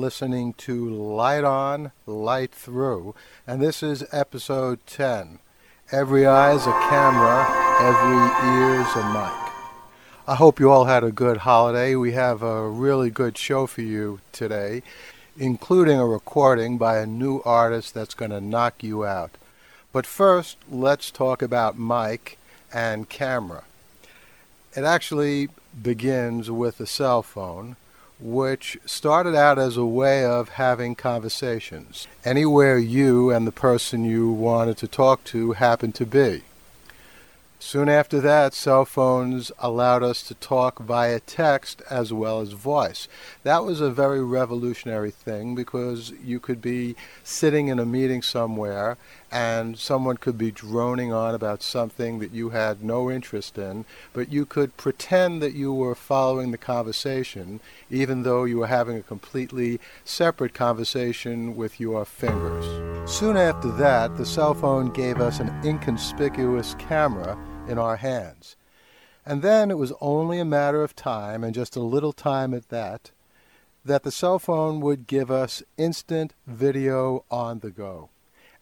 Listening to Light On, Light Through, and this is episode 10. Every eye's a camera, every ear's a mic. I hope you all had a good holiday. We have a really good show for you today, including a recording by a new artist that's going to knock you out. But first, let's talk about mic and camera. It actually begins with a cell phone which started out as a way of having conversations anywhere you and the person you wanted to talk to happened to be. Soon after that, cell phones allowed us to talk via text as well as voice. That was a very revolutionary thing because you could be sitting in a meeting somewhere and someone could be droning on about something that you had no interest in, but you could pretend that you were following the conversation even though you were having a completely separate conversation with your fingers. Soon after that, the cell phone gave us an inconspicuous camera in our hands. And then it was only a matter of time, and just a little time at that, that the cell phone would give us instant video on the go.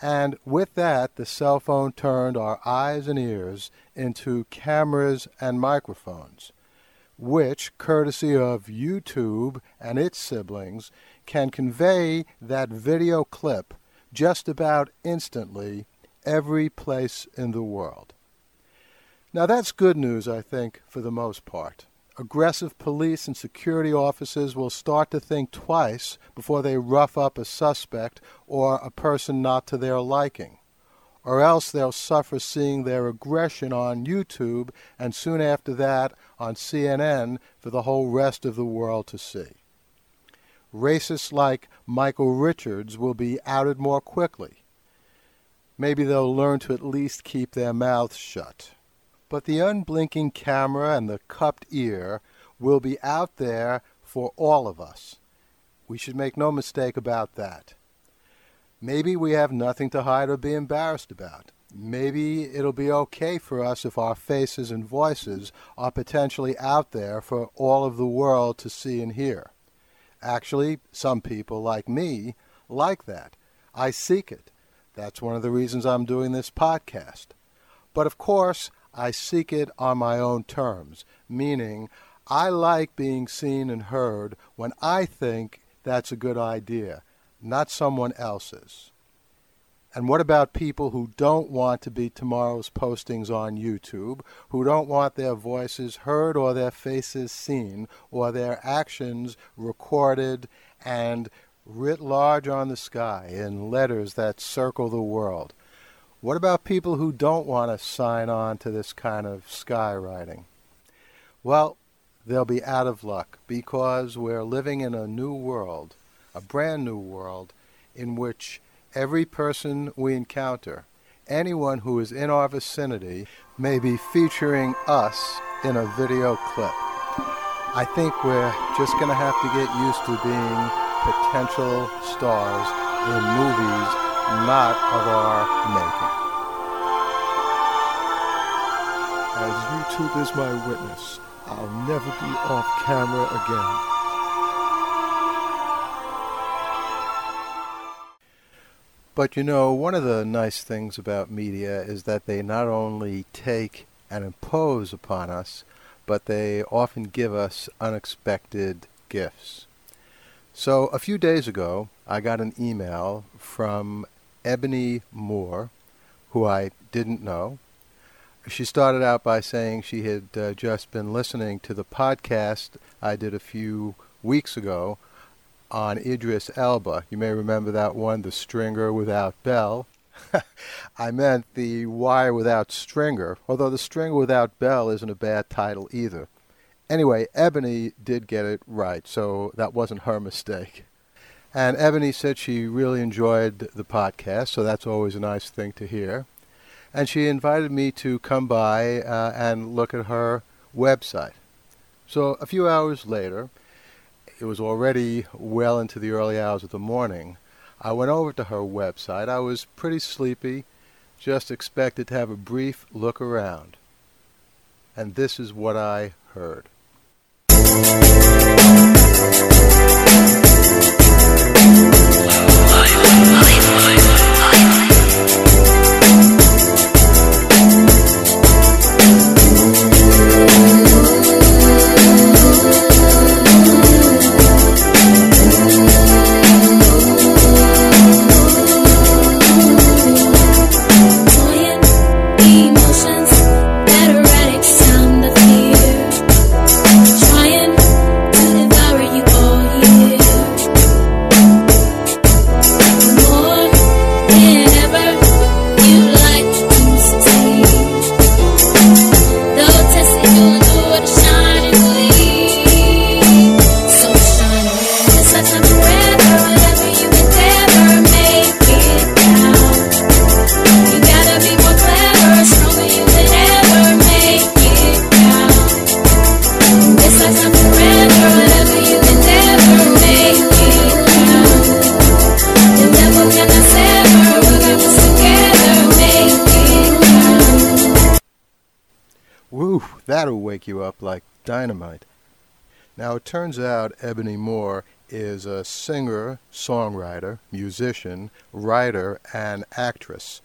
And with that, the cell phone turned our eyes and ears into cameras and microphones, which, courtesy of YouTube and its siblings, can convey that video clip just about instantly every place in the world. Now, that's good news, I think, for the most part. Aggressive police and security officers will start to think twice before they rough up a suspect or a person not to their liking. Or else they'll suffer seeing their aggression on YouTube and soon after that on CNN for the whole rest of the world to see. Racists like Michael Richards will be outed more quickly. Maybe they'll learn to at least keep their mouths shut. But the unblinking camera and the cupped ear will be out there for all of us. We should make no mistake about that. Maybe we have nothing to hide or be embarrassed about. Maybe it'll be okay for us if our faces and voices are potentially out there for all of the world to see and hear. Actually, some people, like me, like that. I seek it. That's one of the reasons I'm doing this podcast. But of course, I seek it on my own terms, meaning I like being seen and heard when I think that's a good idea, not someone else's. And what about people who don't want to be tomorrow's postings on YouTube, who don't want their voices heard or their faces seen or their actions recorded and writ large on the sky in letters that circle the world? What about people who don't want to sign on to this kind of skywriting? Well, they'll be out of luck because we're living in a new world, a brand new world, in which every person we encounter, anyone who is in our vicinity, may be featuring us in a video clip. I think we're just going to have to get used to being potential stars in movies not of our making. As YouTube is my witness, I'll never be off camera again. But you know, one of the nice things about media is that they not only take and impose upon us, but they often give us unexpected gifts. So a few days ago, I got an email from Ebony Moore, who I didn't know. She started out by saying she had uh, just been listening to the podcast I did a few weeks ago on Idris Elba. You may remember that one, The Stringer Without Bell. I meant the Wire Without Stringer, although The Stringer Without Bell isn't a bad title either. Anyway, Ebony did get it right, so that wasn't her mistake. And Ebony said she really enjoyed the podcast, so that's always a nice thing to hear. And she invited me to come by uh, and look at her website. So a few hours later, it was already well into the early hours of the morning. I went over to her website. I was pretty sleepy, just expected to have a brief look around. And this is what I heard. That'll wake you up like dynamite. Now, it turns out Ebony Moore is a singer, songwriter, musician, writer, and actress.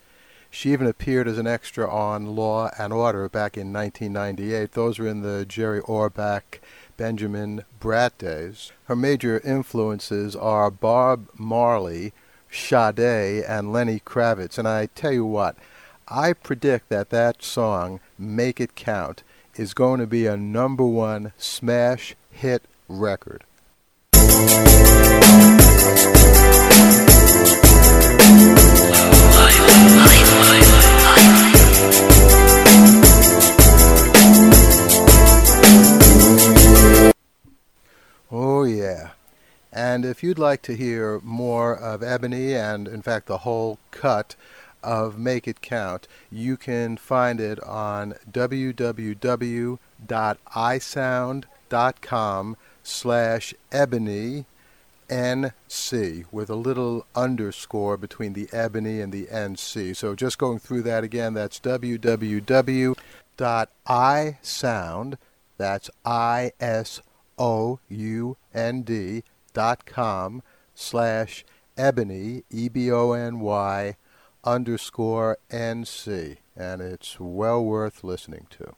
She even appeared as an extra on Law and Order back in 1998. Those were in the Jerry Orbach, Benjamin Bratt days. Her major influences are Bob Marley, Sade, and Lenny Kravitz. And I tell you what, I predict that that song, Make It Count, is going to be a number one smash hit record. Oh, yeah. And if you'd like to hear more of Ebony and, in fact, the whole cut of Make It Count, you can find it on www.isound.com slash ebony NC with a little underscore between the ebony and the NC. So just going through that again, that's www.isound, that's I-S-O-U-N-D dot com slash ebony, E-B-O-N-Y underscore NC. And it's well worth listening to.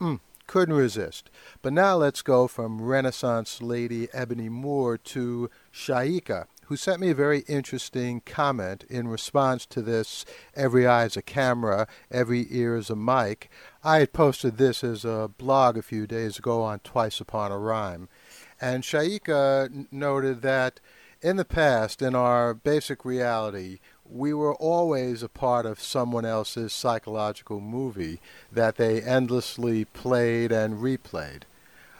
Mm, couldn't resist. But now let's go from Renaissance lady Ebony Moore to Shaika, who sent me a very interesting comment in response to this Every Eye is a Camera, Every Ear is a Mic. I had posted this as a blog a few days ago on Twice Upon a Rhyme. And Shaika noted that in the past, in our basic reality, we were always a part of someone else's psychological movie that they endlessly played and replayed.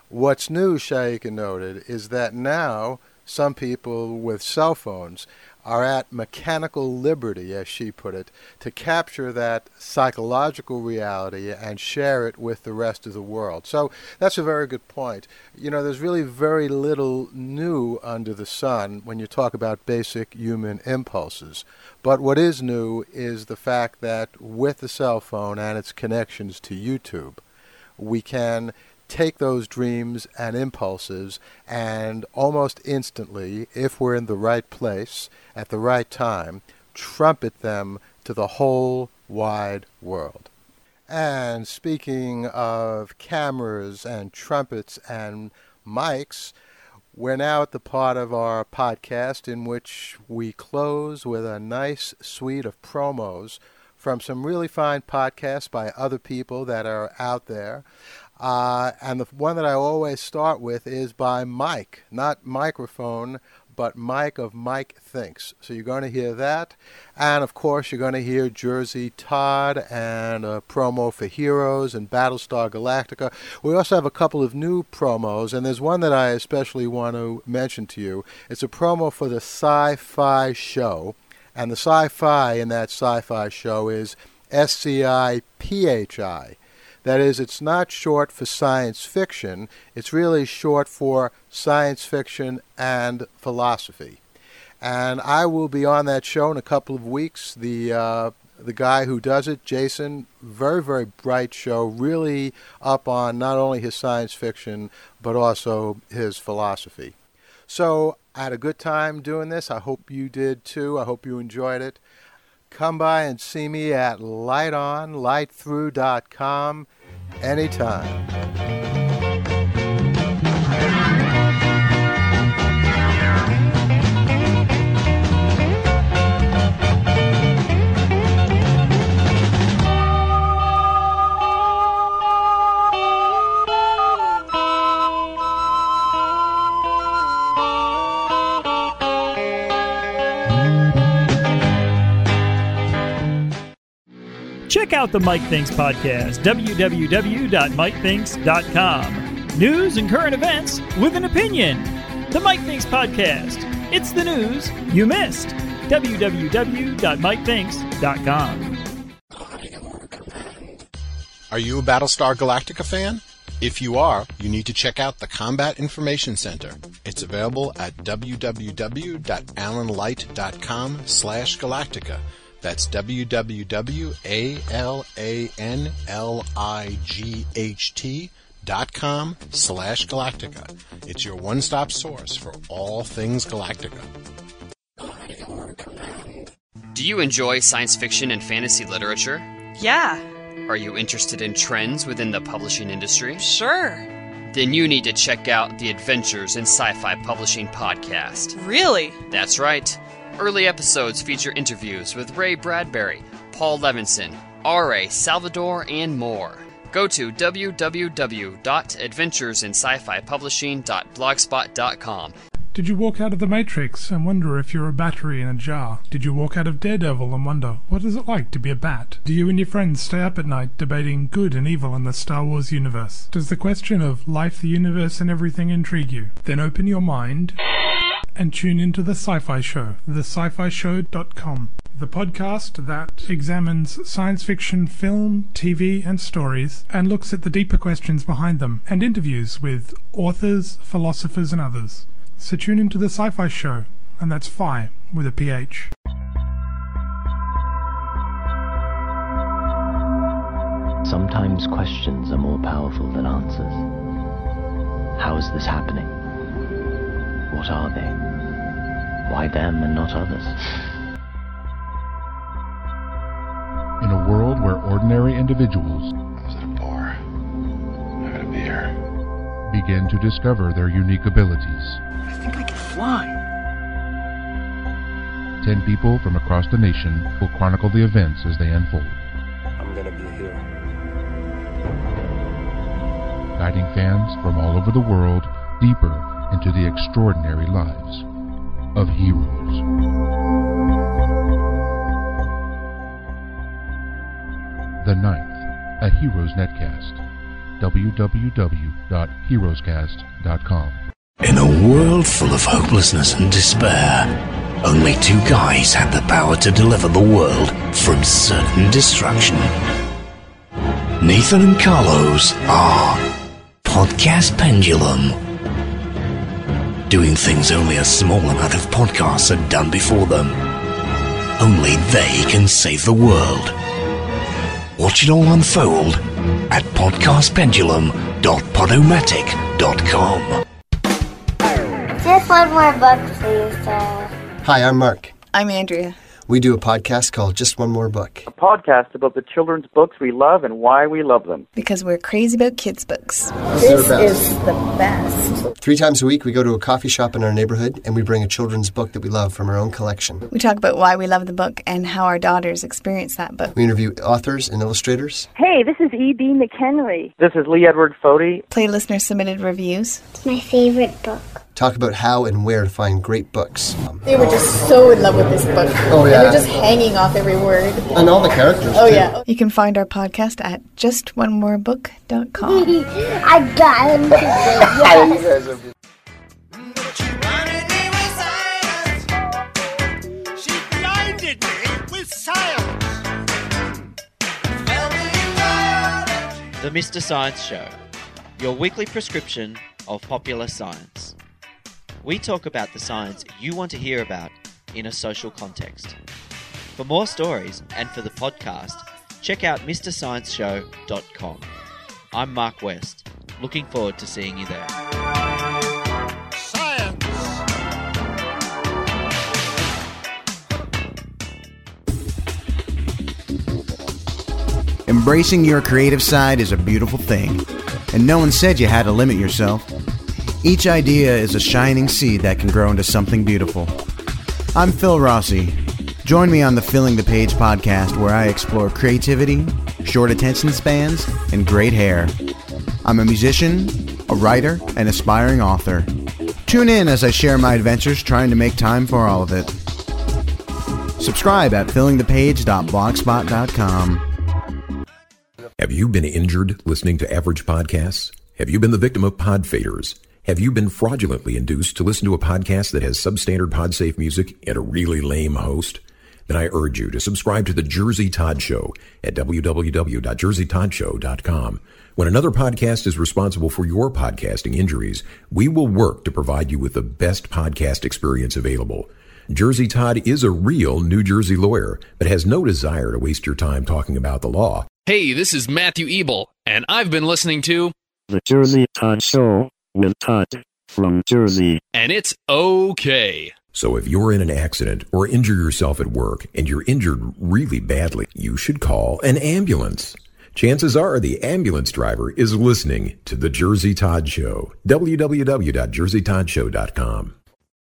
What's new, Shaika noted, is that now some people with cell phones are at mechanical liberty, as she put it, to capture that psychological reality and share it with the rest of the world. So that's a very good point. You know, there's really very little new under the sun when you talk about basic human impulses. But what is new is the fact that with the cell phone and its connections to YouTube, we can take those dreams and impulses and almost instantly, if we're in the right place at the right time, trumpet them to the whole wide world. And speaking of cameras and trumpets and mics, we're now at the part of our podcast in which we close with a nice suite of promos from some really fine podcasts by other people that are out there. Uh, and the one that I always start with is by Mike, not microphone, but Mike of Mike Thinks. So you're going to hear that. And of course, you're going to hear Jersey Todd and a promo for Heroes and Battlestar Galactica. We also have a couple of new promos, and there's one that I especially want to mention to you. It's a promo for the Sci Fi show. And the sci fi in that sci fi show is S C I P H I. That is, it's not short for science fiction, it's really short for science fiction and philosophy. And I will be on that show in a couple of weeks. The uh, the guy who does it, Jason, very very bright show, really up on not only his science fiction but also his philosophy. So I had a good time doing this. I hope you did too. I hope you enjoyed it. Come by and see me at lightonlightthrough.com anytime. Check out the Mike Thinks podcast, www.mikethinks.com. News and current events with an opinion. The Mike Thinks podcast. It's the news you missed. www.mikethinks.com. Are you a Battlestar Galactica fan? If you are, you need to check out the Combat Information Center. It's available at www.alanlight.com slash galactica. That's www.alanlight dot com slash galactica. It's your one-stop source for all things Galactica. Do you enjoy science fiction and fantasy literature? Yeah, Are you interested in trends within the publishing industry? sure. Then you need to check out the Adventures in Sci-Fi Publishing podcast. Really? That's right. Early episodes feature interviews with Ray Bradbury, Paul Levinson, R.A. Salvatore, and more. Go to www.adventuresinsci-fi-publishing.blogspot.com Did you walk out of the Matrix and wonder if you're a battery in a jar? Did you walk out of Daredevil and wonder, what is it like to be a bat? Do you and your friends stay up at night debating good and evil in the Star Wars universe? Does the question of life, the universe, and everything intrigue you? Then open your mind and tune into the Sci Fi Show, thescifishow.com. The podcast that examines science fiction, film, TV, and stories, and looks at the deeper questions behind them, and interviews with authors, philosophers, and others. So tune into the Sci Fi Show, and that's Phi with a PH. Sometimes questions are more powerful than answers. How is this happening? What are they? Why them and not others? In a world where ordinary individuals I was at a bar. I had a beer. begin to discover their unique abilities, I think I can fly. ten people from across the nation will chronicle the events as they unfold, I'm gonna be a hero. guiding fans from all over the world deeper into the extraordinary lives of heroes. The Ninth, a Heroes Netcast. www.heroescast.com. In a world full of hopelessness and despair, only two guys had the power to deliver the world from certain destruction. Nathan and Carlos are Podcast Pendulum. Doing things only a small amount of podcasts had done before them. Only they can save the world. Watch it all unfold at podcastpendulum.podomatic.com. Just one more book, please, Dad. Hi, I'm Mark. I'm Andrea. We do a podcast called Just One More Book. A podcast about the children's books we love and why we love them. Because we're crazy about kids' books. This is the best. Three times a week, we go to a coffee shop in our neighborhood and we bring a children's book that we love from our own collection. We talk about why we love the book and how our daughters experience that book. We interview authors and illustrators. Hey, this is E.B. McHenry. This is Lee Edward Födi. Play listener submitted reviews. It's my favorite book. Talk about how and where to find great books. They were just so in love with this book. Oh, yeah. They were just hanging off every word. And all the characters. Oh, too. yeah. You can find our podcast at justonemorebook.com. I got him today. The Mr. Science Show, your weekly prescription of popular science. We talk about the science you want to hear about in a social context. For more stories and for the podcast, check out MrScienceShow.com. I'm Mark West. Looking forward to seeing you there. Embracing your creative side is a beautiful thing, and no one said you had to limit yourself. Each idea is a shining seed that can grow into something beautiful. I'm Phil Rossi. Join me on the Filling the Page podcast where I explore creativity, short attention spans, and great hair. I'm a musician, a writer, and aspiring author. Tune in as I share my adventures trying to make time for all of it. Subscribe at fillingthepage.blogspot.com. Have you been injured listening to average podcasts? Have you been the victim of pod faders? Have you been fraudulently induced to listen to a podcast that has substandard podsafe music and a really lame host? then I urge you to subscribe to The Jersey Todd Show at www.jerseytoddshow.com. When another podcast is responsible for your podcasting injuries, we will work to provide you with the best podcast experience available. Jersey Todd is a real New Jersey lawyer, but has no desire to waste your time talking about the law. Hey, this is Matthew Ebel, and I've been listening to The Jersey Todd Show with Todd from Jersey. And it's okay. So if you're in an accident or injure yourself at work and you're injured really badly, you should call an ambulance. Chances are the ambulance driver is listening to The Jersey Todd Show. www.jerseytoddshow.com.